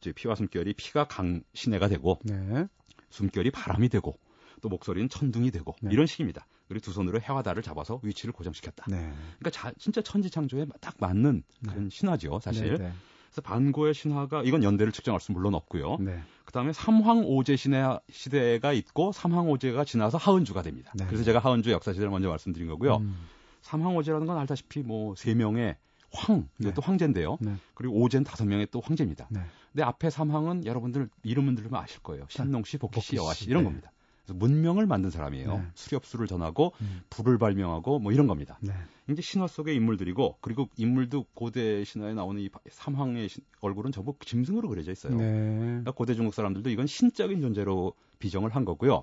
이제 피와 숨결이 피가 강 신해가 되고 네. 숨결이 바람이 되고 또 목소리는 천둥이 되고 네. 이런 식입니다. 그리고 두 손으로 해와 달을 잡아서 위치를 고정시켰다. 네. 그러니까 자, 진짜 천지창조에 딱 맞는 그런 네. 신화죠, 사실. 그래서 반고의 신화가 이건 연대를 측정할 수 물론 없고요. 네. 그다음에 삼황오제 시대, 시대가 있고 삼황오제가 지나서 하은주가 됩니다. 네. 그래서 제가 하은주 역사 시대를 먼저 말씀드린 거고요. 음. 삼황오제라는 건 알다시피 뭐 세 명의 황, 네. 황제인데요. 네. 그리고 오제는 다섯 명의 또 황제입니다. 네. 근데 앞에 삼황은 여러분들 이름은 들으면 아실 거예요. 신농 씨, 복희 씨, 여화 씨 이런 네. 겁니다. 그래서 문명을 만든 사람이에요. 네. 수렵수를 전하고 음. 불을 발명하고 뭐 이런 겁니다. 네. 이제 신화 속의 인물들이고 그리고 인물도 고대 신화에 나오는 이 삼황의 신, 얼굴은 전부 짐승으로 그려져 있어요. 네. 그러니까 고대 중국 사람들도 이건 신적인 존재로 비정을 한 거고요.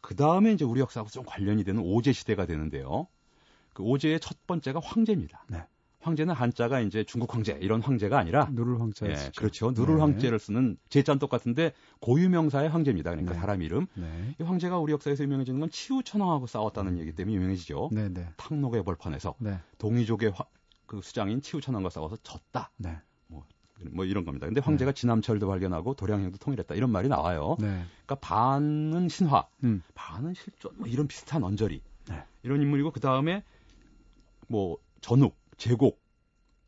그 다음에 이제 우리 역사하고 좀 관련이 되는 오제 시대가 되는데요. 그 오제의 첫 번째가 황제입니다. 네. 황제는 한자가 이제 중국 황제 이런 황제가 아니라 누를 황제 예, 그렇죠. 누를 네. 황제를 쓰는 제자는 똑같은데 고유명사의 황제입니다. 그러니까 네. 사람 이름. 네. 이 황제가 우리 역사에서 유명해지는 건 치우천왕하고 싸웠다는 얘기 때문에 유명해지죠. 네, 네. 탕록의 벌판에서 네. 동이족의 화, 그 수장인 치우천왕과 싸워서 졌다. 네. 뭐, 뭐 이런 겁니다. 근데 황제가 네. 진암철도 발견하고 도량형도 통일했다 이런 말이 나와요. 네. 그러니까 반은 신화, 음. 반은 실존, 뭐 이런 비슷한 언저리 네. 이런 인물이고 그 다음에 뭐 전욱, 제곡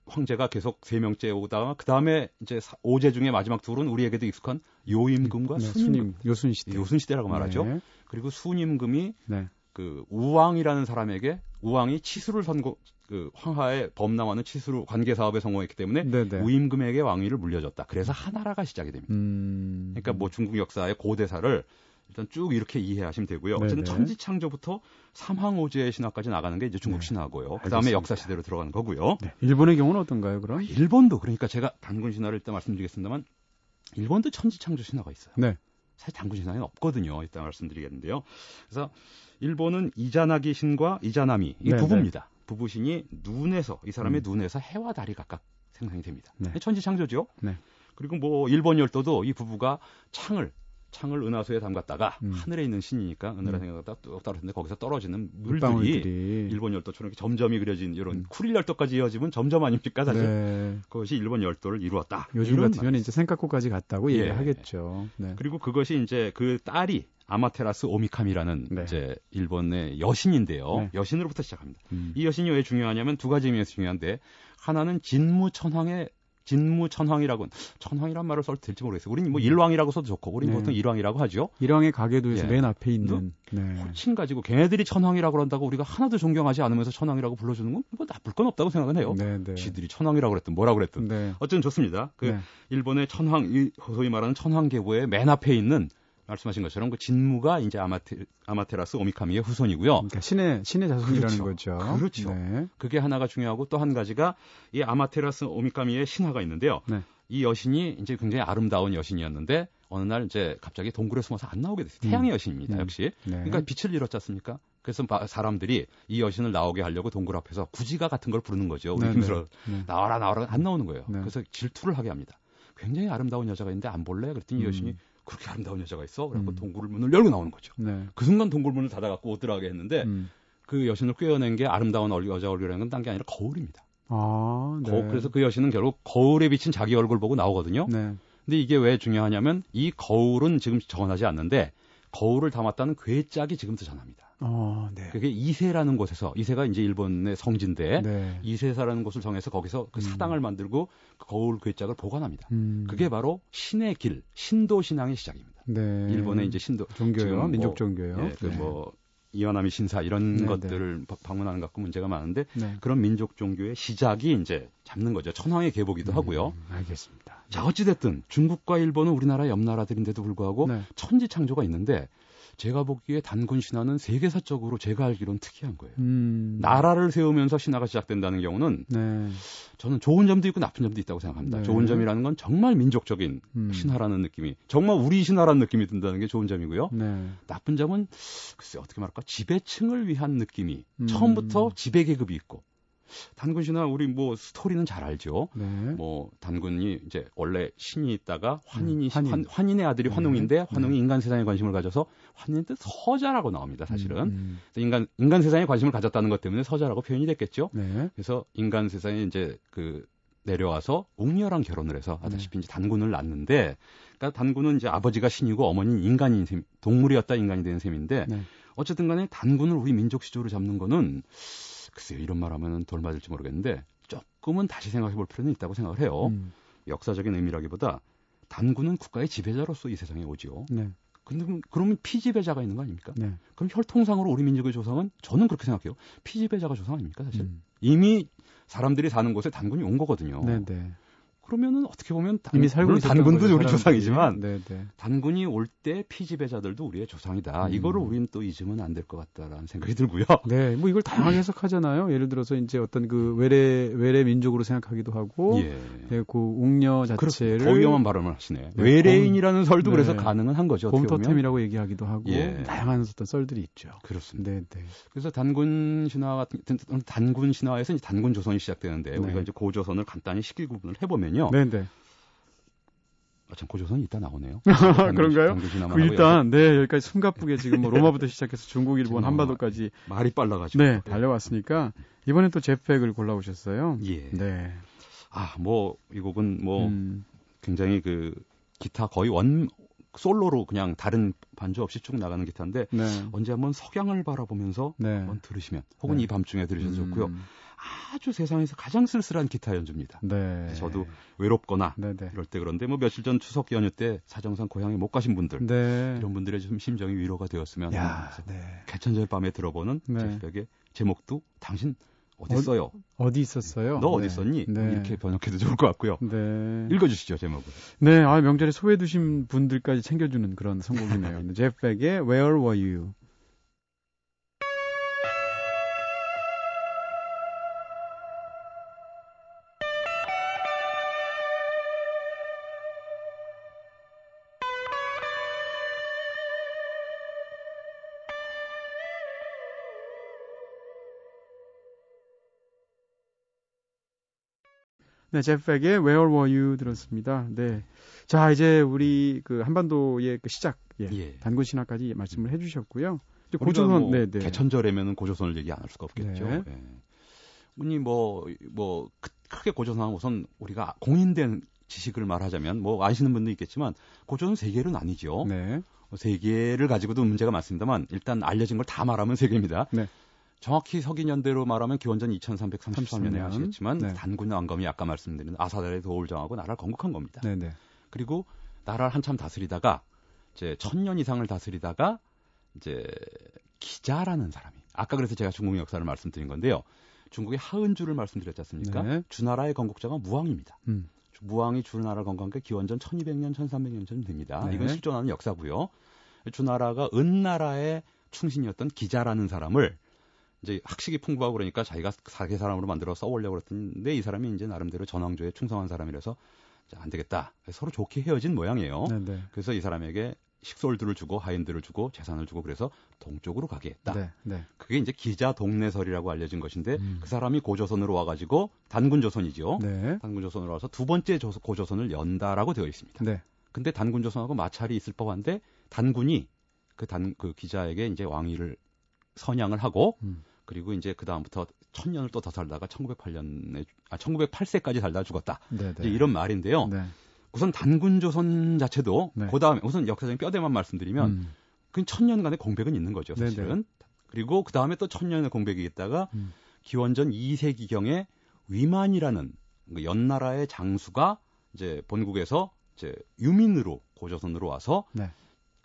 황제가 계속 세 명째 오다가 그 다음에 이제 오제 중에 마지막 둘은 우리에게도 익숙한 요임금과 네, 순임, 요순 시대, 요순 시대라고 말하죠. 네. 그리고 순임금이 네. 그 우왕이라는 사람에게 우왕이 치수를 선고 그 황하의 범람하는 치수로 관계 사업에 성공했기 때문에 네네. 네. 우임금에게 왕위를 물려줬다. 그래서 하나라가 시작이 됩니다. 음... 그러니까 뭐 중국 역사의 고대사를 일단 쭉 이렇게 이해하시면 되고요. 어쨌든 천지창조부터 삼황오제의 신화까지 나가는 게 이제 중국 네. 신화고요. 그다음에 역사 시대로 들어가는 거고요. 네. 일본의 경우는 어떤가요, 그럼? 일본도 그러니까 제가 단군 신화를 일단 말씀드리겠습니다만 일본도 천지창조 신화가 있어요. 네. 사실 단군 신화에는 없거든요. 일단 말씀드리겠는데요. 그래서 일본은 이자나기 신과 이자나미 이 부부입니다. 부부신이 눈에서 이 사람의 음. 눈에서 해와 달이 각각 생성이 됩니다. 네. 천지창조죠. 네. 그리고 뭐 일본 열도도 이 부부가 창을 창을 은하수에 담갔다가 음. 하늘에 있는 신이니까 은하에 음. 생각하다 뚝 떨어졌는데 거기서 떨어지는 물들이 물방울들이. 일본 열도처럼 점점이 그려진 이런 음. 쿠릴 열도까지 이어지면 점점 아닙니까 사실 네. 그것이 일본 열도를 이루었다. 요즘 같으면 이제 생카쿠까지 갔다고 예. 얘기하겠죠. 네. 그리고 그것이 이제 그 딸이 아마테라스 오미카미라는 네. 이제 일본의 여신인데요. 네. 여신으로부터 시작합니다. 음. 이 여신이 왜 중요하냐면 두 가지 의미에서 중요한데 하나는 진무천황의 진무천황이라고 천황이란 말을 써도 될지 모르겠어요. 우리는 뭐 일왕이라고 써도 좋고 우리는 네. 보통 일왕이라고 하죠. 일왕의 가계도에서 예. 맨 앞에 있는 네. 호칭 가지고 걔네들이 천황이라고 그런다고 우리가 하나도 존경하지 않으면서 천황이라고 불러주는 건 뭐 나쁠 건 없다고 생각은 해요. 네, 네. 지들이 천황이라고 그랬든 뭐라 그랬든 네. 어쨌든 좋습니다. 그 네. 일본의 천황, 소위 말하는 천황계보의 맨 앞에 있는 말씀하신 것처럼 그 진무가 이제 아마테, 아마테라스 오미카미의 후손이고요. 그러니까 신의 신의 자손이라는 그렇죠. 거죠. 그렇죠. 네. 그게 하나가 중요하고 또 한 가지가 이 아마테라스 오미카미의 신화가 있는데요. 네. 이 여신이 이제 굉장히 아름다운 여신이었는데 어느 날 이제 갑자기 동굴에 숨어서 안 나오게 됐어요. 태양의 음. 여신입니다. 음. 역시. 네. 그러니까 빛을 잃었지 않습니까? 그래서 사람들이 이 여신을 나오게 하려고 동굴 앞에서 구지가 같은 걸 부르는 거죠. 우리 힘들어 네, 네. 나와라 나와라 안 나오는 거예요. 네. 그래서 질투를 하게 합니다. 굉장히 아름다운 여자가 있는데 안 볼래? 그랬더니 음. 이 여신이 그렇게 아름다운 여자가 있어? 그래갖고 음. 동굴 문을 열고 나오는 거죠. 네. 그 순간 동굴 문을 닫아갖고 못 들어가게 했는데 음. 그 여신을 꿰어낸 게 아름다운 여자 얼굴이라는 건 딴 게 아니라 거울입니다. 아, 네. 거, 그래서 그 여신은 결국 거울에 비친 자기 얼굴 보고 나오거든요. 네. 근데 이게 왜 중요하냐면 이 거울은 지금 전하지 않는데 거울을 담았다는 괴짝이 지금도 전합니다. 어, 네. 그게 이세라는 곳에서 이세가 이제 일본의 성지인데 네. 이세사라는 곳을 정해서 거기서 그 음. 사당을 만들고 그 거울 괴짝을 보관합니다. 음. 그게 바로 신의 길, 신도 신앙의 시작입니다. 네. 일본의 이제 신도 종교요, 뭐 민족 종교요. 예, 그뭐 네. 이완나미 신사 이런 네, 것들을 네. 방문하는 것 갖고 문제가 많은데 네. 그런 민족 종교의 시작이 이제 잡는 거죠. 천황의 계보기도 음, 하고요. 알겠습니다. 자 어찌 됐든 중국과 일본은 우리나라 옆 나라들인데도 불구하고 천지 창조가 있는데 제가 보기에 단군 신화는 세계사적으로 제가 알기로는 특이한 거예요. 음. 나라를 세우면서 신화가 시작된다는 경우는 네. 저는 좋은 점도 있고 나쁜 점도 있다고 생각합니다. 네. 좋은 점이라는 건 정말 민족적인 음. 신화라는 느낌이 정말 우리 신화라는 느낌이 든다는 게 좋은 점이고요. 네. 나쁜 점은 글쎄 어떻게 말할까 지배층을 위한 느낌이 음. 처음부터 지배 계급이 있고 단군 신화 우리 뭐 스토리는 잘 알죠. 네. 뭐 단군이 이제 원래 신이 있다가 환인이 음, 환인. 환, 인의 아들이 네. 환웅인데 환웅이 네. 인간 세상에 관심을 가져서 환인의 뜻 서자라고 나옵니다. 사실은 음, 음. 인간 인간 세상에 관심을 가졌다는 것 때문에 서자라고 표현이 됐겠죠. 네. 그래서 인간 세상에 이제 그 내려와서 옥녀랑 결혼을 해서 아다시피 네. 이제 단군을 낳는데 그러니까 단군은 이제 아버지가 신이고 어머니는 인간인 셈 동물이었다 인간이 되는 셈인데 네. 어쨌든 간에 단군을 우리 민족 시조로 잡는 거는 글쎄요, 이런 말 하면 돌 맞을지 모르겠는데 조금은 다시 생각해 볼 필요는 있다고 생각을 해요. 음. 역사적인 의미라기보다 단군은 국가의 지배자로서 이 세상에 오지요. 네. 근데 그러면 피지배자가 있는 거 아닙니까? 네. 그럼 혈통상으로 우리 민족의 조상은 저는 그렇게 생각해요. 피지배자가 조상 아닙니까, 사실? 음. 이미 사람들이 사는 곳에 단군이 온 거거든요. 네, 네. 그러면은 어떻게 보면 단, 이미 살고 있는 단군도 우리 조상이지만 네, 네. 단군이 올 때 피지배자들도 우리의 조상이다. 음. 이거를 우리는 또 잊으면 안 될 것 같다라는 생각이 들고요. 네, 뭐 이걸 다양하게 해석하잖아요. 예를 들어서 이제 어떤 그 외래 외래 민족으로 생각하기도 하고, 예, 네, 그 웅녀 자체를 더 위험한 발언을 하시네. 네, 외래인이라는 설도 네. 그래서 가능은 한 거죠. 곰토템이라고 얘기하기도 하고, 예. 다양한 어떤 썰들이 있죠. 그렇습니다. 네, 네. 그래서 단군 신화 같은 단군 신화에서 이제 단군 조선이 시작되는데 네. 우리가 이제 고조선을 간단히 시기 구분을 해보면. 있거든요. 네네. 아, 참 고조선이 이따 나오네요. [laughs] 그런가요? 그 일단 네 여기까지 숨가쁘게 지금 뭐 로마부터 [laughs] 시작해서 중국, 일본, 한반도까지 말이 빨라가지고 네 달려왔으니까 이번엔 또 제팩을 골라오셨어요. 예. 네. 아, 뭐, 이 곡은 뭐, 음. 굉장히 그, 기타 거의 원, 솔로로 그냥 다른 반주 없이 쭉 나가는 기타인데, 네. 언제 한번 석양을 바라보면서 네. 한번 들으시면, 혹은 네. 이 밤중에 들으셔도 음. 좋고요. 아주 세상에서 가장 쓸쓸한 기타 연주입니다. 네. 저도 외롭거나 네네. 네. 이럴 때 그런데 뭐 며칠 전 추석 연휴 때 사정상 고향에 못 가신 분들 네. 이런 분들의 좀 심정이 위로가 되었으면 야, 네. 개천절 밤에 들어보는 네. 제백의 제목도 당신 어디 있어요? 어, 디 있었어요? 너 어디 네. 있었니? 네. 이렇게 번역해도 좋을 것 같고요. 네. 읽어주시죠 제목을. 네, 아 명절에 소외 두신 분들까지 챙겨주는 그런 선곡이네요. [laughs] 제백의 Where Were You? 네, 제프백의 Where Were You 들었습니다. 네. 자, 이제 우리 그 한반도의 그 시작, 예, 예. 단군 신화까지 말씀을 해주셨고요. 고조선, 뭐 네, 네. 개천절에면은 고조선을 얘기 안 할 수가 없겠죠. 네. 예. 우리 뭐, 뭐, 크게 고조선은 우선 우리가 공인된 지식을 말하자면 뭐 아시는 분도 있겠지만 고조선 세계로 나뉘죠. 네. 세계를 가지고도 문제가 많습니다만 일단 알려진 걸 다 말하면 세계입니다. 네. 정확히 서기년대로 말하면 기원전 2333년에 하시겠지만 네. 단군 왕검이 아까 말씀드린 아사달의 도울 정하고 나라를 건국한 겁니다. 네네. 네. 그리고 나라를 한참 다스리다가 이제 천년 이상을 다스리다가 이제 기자라는 사람이 아까 그래서 제가 중국 역사를 말씀드린 건데요. 중국의 하은주를 말씀드렸지 않습니까? 네. 주나라의 건국자가 무왕입니다. 음. 무왕이 주나라를 건국한 게 기원전 1200년, 1300년쯤 됩니다. 네. 이건 실존하는 역사고요. 주나라가 은나라의 충신이었던 기자라는 사람을 이제 학식이 풍부하고 그러니까 자기가 사계 사람으로 만들어 써오려고 그랬는데 이 사람이 이제 나름대로 전왕조에 충성한 사람이라서 안 되겠다. 서로 좋게 헤어진 모양이에요. 네네. 네. 그래서 이 사람에게 식솔들을 주고 하인들을 주고 재산을 주고 그래서 동쪽으로 가게 했다. 네, 네. 그게 이제 기자 동네설이라고 알려진 것인데 음. 그 사람이 고조선으로 와가지고 단군조선이죠. 네. 단군조선으로 와서 두 번째 고조선을 연다라고 되어 있습니다. 네. 근데 단군조선하고 마찰이 있을 법한데 단군이 그 단그 그 기자에게 이제 왕위를 선양을 하고 음. 그리고 이제 그 다음부터 천 년을 또 더 살다가 1908년에 아 1908세까지 살다 죽었다. 네네. 이제 이런 말인데요. 네. 우선 단군 조선 자체도 네. 그 다음에 우선 역사적인 뼈대만 말씀드리면 음. 그 천년간의 공백은 있는 거죠, 사실은. 네네. 그리고 그 다음에 또 천년의 공백이 있다가 음. 기원전 2세기 경에 위만이라는 그 연나라의 장수가 이제 본국에서 이제 유민으로 고조선으로 와서 네.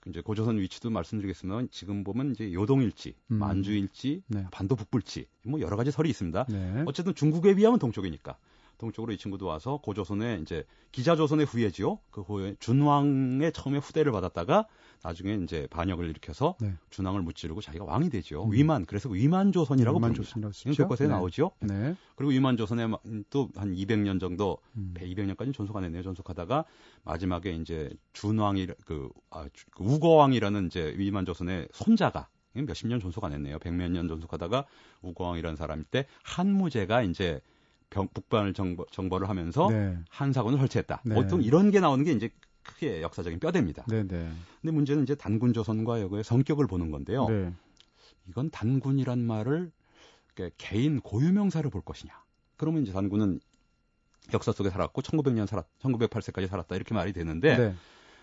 이제 고조선 위치도 말씀드리겠습니다. 지금 보면 이제 요동일지, 음. 만주일지, 네. 반도 북불지 뭐 여러 가지 설이 있습니다. 네. 어쨌든 중국에 비하면 동쪽이니까 동쪽으로 이 친구도 와서 고조선에 이제 기자조선의 후예지요. 그 후에 준왕의 처음에 후대를 받았다가 나중에 이제 반역을 일으켜서 네. 준왕을 무찌르고 자기가 왕이 되죠. 음. 위만 그래서 위만조선이라고 위만조선이라고 교과서에 네. 나오죠. 네. 그리고 위만조선에 또 한 200년 정도 음. 200년까지 존속 안 했네요. 존속하다가 마지막에 이제 준왕이 그, 아, 그 우거왕이라는 이제 위만조선의 손자가 몇십 년 존속 안 했네요. 백몇 년 존속하다가 우거왕이라는 사람일 때 한무제가 이제 병, 북반을 정보, 정보를 하면서 네. 한사군을 설치했다. 네. 보통 이런 게 나오는 게 이제 크게 역사적인 뼈대입니다. 네네. 네. 근데 문제는 이제 단군 조선과 여거의 성격을 보는 건데요. 네. 이건 단군이란 말을 개인 고유명사를 볼 것이냐. 그러면 이제 단군은 역사 속에 살았고 1900년 살았 1908세까지 살았다 이렇게 말이 되는데 네.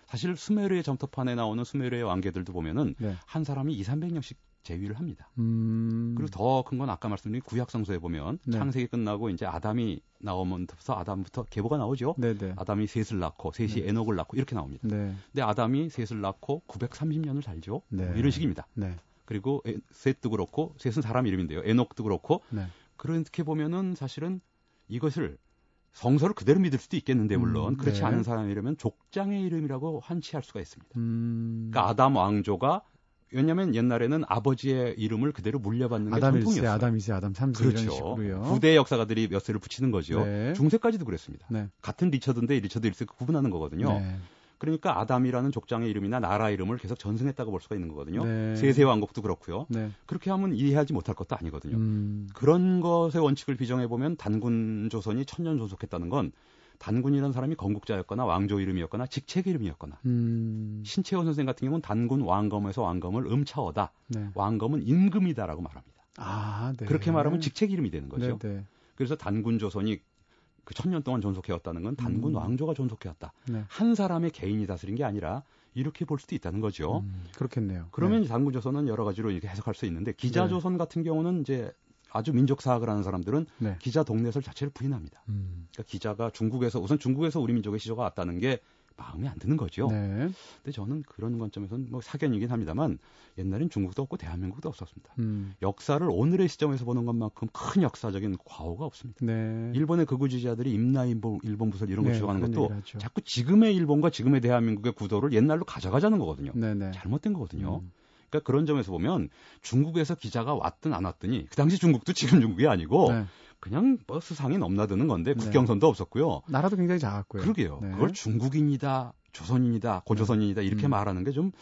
사실 수메르의 점토판에 나오는 수메르의 왕계들도 보면은 네. 한 사람이 2, 300년씩 제위를 합니다. 음... 그리고 더 큰 건 아까 말씀드린 구약 성서에 보면 네. 창세기 끝나고 이제 아담이 나오면서 아담부터 계보가 나오죠. 네네. 네. 아담이 셋을 낳고 셋이 네. 에녹을 낳고 이렇게 나옵니다. 네. 근데 아담이 셋을 낳고 930년을 살죠. 네. 이런 식입니다. 네. 그리고 에, 셋도 그렇고 셋은 사람 이름인데요. 에녹도 그렇고 네. 그렇게 보면은 사실은 이것을 성서를 그대로 믿을 수도 있겠는데 물론 음, 그렇지 않은 사람 이름은 족장의 이름이라고 한치할 수가 있습니다. 음... 그러니까 아담 왕조가 왜냐하면 옛날에는 아버지의 이름을 그대로 물려받는 게 전통이었어요. 아담 2세, 아담 3세 그렇죠. 이런 식으로요. 부대 역사가들이 몇 세를 붙이는 거죠. 네. 중세까지도 그랬습니다. 네. 같은 리처드인데 리처드 1세 구분하는 거거든요. 네. 그러니까 아담이라는 족장의 이름이나 나라 이름을 계속 전승했다고 볼 수가 있는 거거든요. 네. 세세 왕국도 그렇고요. 네. 그렇게 하면 이해하지 못할 것도 아니거든요. 음. 그런 것의 원칙을 비정해 보면 단군 조선이 천년 존속했다는 건 단군이라는 사람이 건국자였거나 왕조 이름이었거나 직책 이름이었거나 음. 신채원 선생 같은 경우는 단군 왕검에서 왕검을 음차어다. 네. 왕검은 임금이다라고 말합니다. 아, 네. 그렇게 말하면 직책 이름이 되는 거죠. 네, 네. 그래서 단군 조선이 그 천년 동안 존속해왔다는 건 단군 음. 왕조가 존속해왔다. 네. 한 사람의 개인이 다스린 게 아니라 이렇게 볼 수도 있다는 거죠. 음, 그렇겠네요. 그러면 네. 단군 조선은 여러 가지로 이렇게 해석할 수 있는데 기자 조선 네. 같은 경우는 이제 아주 민족 사학을 하는 사람들은 네. 기자 동네설 자체를 부인합니다. 음. 그러니까 기자가 중국에서 우선 중국에서 우리 민족의 시조가 왔다는 게 마음에 안 드는 거죠. 네. 근데 저는 그런 관점에서는 뭐 사견이긴 합니다만 옛날엔 중국도 없고 대한민국도 없었습니다. 음. 역사를 오늘의 시점에서 보는 것만큼 큰 역사적인 과오가 없습니다. 네. 일본의 극우 지지자들이 임나 일본, 일본 부설 이런 거 네, 주장하는 것도 자꾸 지금의 일본과 지금의 대한민국의 구도를 옛날로 가져가자는 거거든요. 네, 네. 잘못된 거거든요. 음. 그러니까 그런 점에서 보면 중국에서 기자가 왔든 안 왔더니 그 당시 중국도 지금 중국이 아니고 네. 그냥 버스 상이 넘나드는 건데 네. 국경선도 없었고요. 나라도 굉장히 작았고요. 그러게요. 네. 그걸 중국인이다, 조선인이다, 고조선인이다 이렇게 음. 말하는 게 좀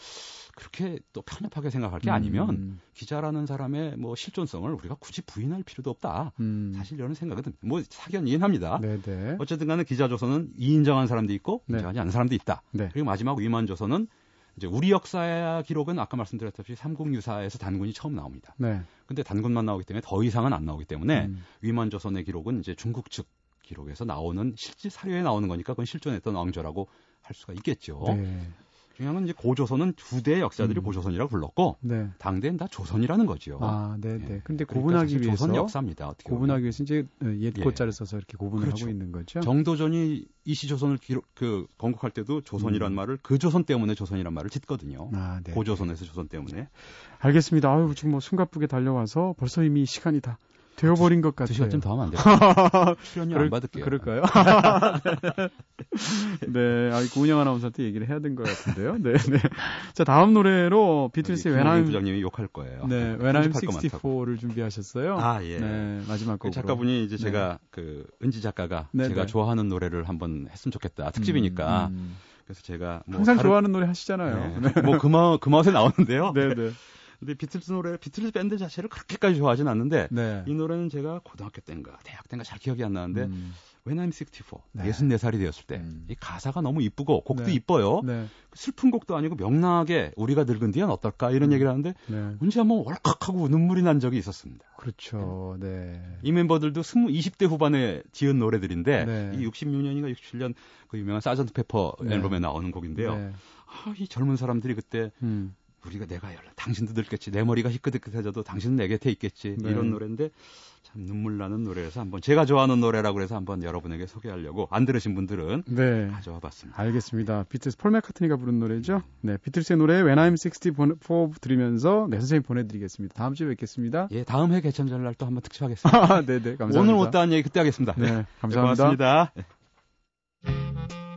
그렇게 또 편협하게 생각할 게 음. 아니면 기자라는 사람의 뭐 실존성을 우리가 굳이 부인할 필요도 없다. 음. 사실 이런 생각은 뭐 사견 이해합니다. 네네. 어쨌든 간에 기자 조선은 이인정한 사람도 있고 네. 인정하지 않은 사람도 있다. 네. 그리고 마지막 위만 조선은 이제 우리 역사의 기록은 아까 말씀드렸듯이 삼국유사에서 단군이 처음 나옵니다. 네. 근데 단군만 나오기 때문에 더 이상은 안 나오기 때문에 음. 위만 조선의 기록은 이제 중국 측 기록에서 나오는 실제 사료에 나오는 거니까 그건 실존했던 왕조라고 할 수가 있겠죠. 네. 중요한 건 이제 고조선은 두 대의 역사들이 음. 고조선이라고 불렀고 네. 당대는 다 조선이라는 거죠. 아, 네, 네. 예. 근데 고분하기 그러니까 위해서 조선 역사입니다. 어떻게 고분하기 위해서 이제 옛 예. 고자를 써서 이렇게 고분을 그렇죠. 하고 있는 거죠. 정도전이 이시 조선을 기록 그 건국할 때도 조선이란 음. 말을 그 조선 때문에 조선이란 말을 짓거든요. 아, 네. 고조선에서 조선 때문에. 알겠습니다. 아유, 지금 뭐 숨가쁘게 달려와서 벌써 이미 시간이 다 되어버린 것 같아요. 두 시간 좀더 하면 안 돼요? [laughs] 출연료 그럴, 안 받을게요. 그럴까요? [laughs] 네, 아, 고은영 아나운서한테 얘기를 해야 된 것 같은데요. 네, 네. 자, 다음 노래로 비틀스의 웬암 부장님이 욕할 거예요. 네, 웬암 64를 준비하셨어요. 아, 예. 네, 마지막 곡으로. 그 작가분이 이제 네. 제가 그 은지 작가가 네, 제가 네. 좋아하는 노래를 한번 했으면 좋겠다. 특집이니까. 음, 음. 그래서 제가 뭐 항상 다른... 좋아하는 노래 하시잖아요. 네. 뭐그 맛, 그 맛에 나오는데요. 네, 네. 근데 비틀즈 노래, 비틀즈 밴드 자체를 그렇게까지 좋아하진 않는데 네. 이 노래는 제가 고등학교 때인가 대학 때인가 잘 기억이 안 나는데 음. When I'm 64, 네. 64살이 되었을 때, 음. 이 가사가 너무 이쁘고, 곡도 네. 이뻐요. 네. 슬픈 곡도 아니고 명랑하게 우리가 늙은 뒤엔 어떨까 이런 음. 얘기를 하는데, 네. 언제 한번 월컥하고 눈물이 난 적이 있었습니다. 그렇죠. 네. 이 멤버들도 20, 20대 후반에 지은 노래들인데, 네. 이 66년인가 67년 그 유명한 Sergeant Pepper 네. 앨범에 나오는 곡인데요. 아, 이 젊은 사람들이 그때 음. 우리가 내가 연락 당신도 늙겠지 내 머리가 희끗희끗해져도 당신은 내 곁에 있겠지 네. 이런 노래인데 참 눈물 나는 노래에서 한번 제가 좋아하는 노래라고 해서 한번 여러분에게 소개하려고 안 들으신 분들은 네. 가져와 봤습니다. 알겠습니다. 비틀스 폴 맥카트니가 부른 노래죠. 네, 비틀스의 노래 When I'm 64 들으면서 네 선생님 보내드리겠습니다. 다음 주에 뵙겠습니다. 예, 다음 해 개천절 날또 한번 특집하겠습니다. [laughs] 네, 네, 감사합니다. 오늘 못다한 얘기 그때 하겠습니다. 네, 감사합니다. 네, 고맙습니다.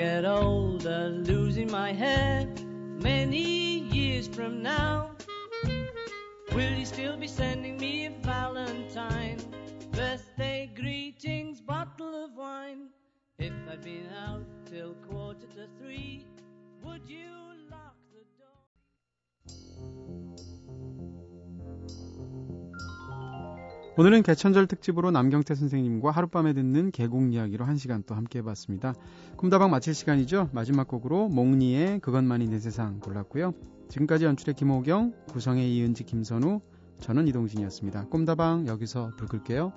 Get older, losing my head many years from now. Will you still be sending me a Valentine? Birthday greetings, bottle of wine. If I'd been out till quarter to three, would you 오늘은 개천절 특집으로 남경태 선생님과 하룻밤에 듣는 계곡 이야기로 한 시간 또 함께 해봤습니다. 꿈다방 마칠 시간이죠. 마지막 곡으로 몽니의 그것만이 내 세상 골랐고요. 지금까지 연출의 김호경, 구성의 이은지, 김선우, 저는 이동진이었습니다. 꿈다방 여기서 불 끌게요.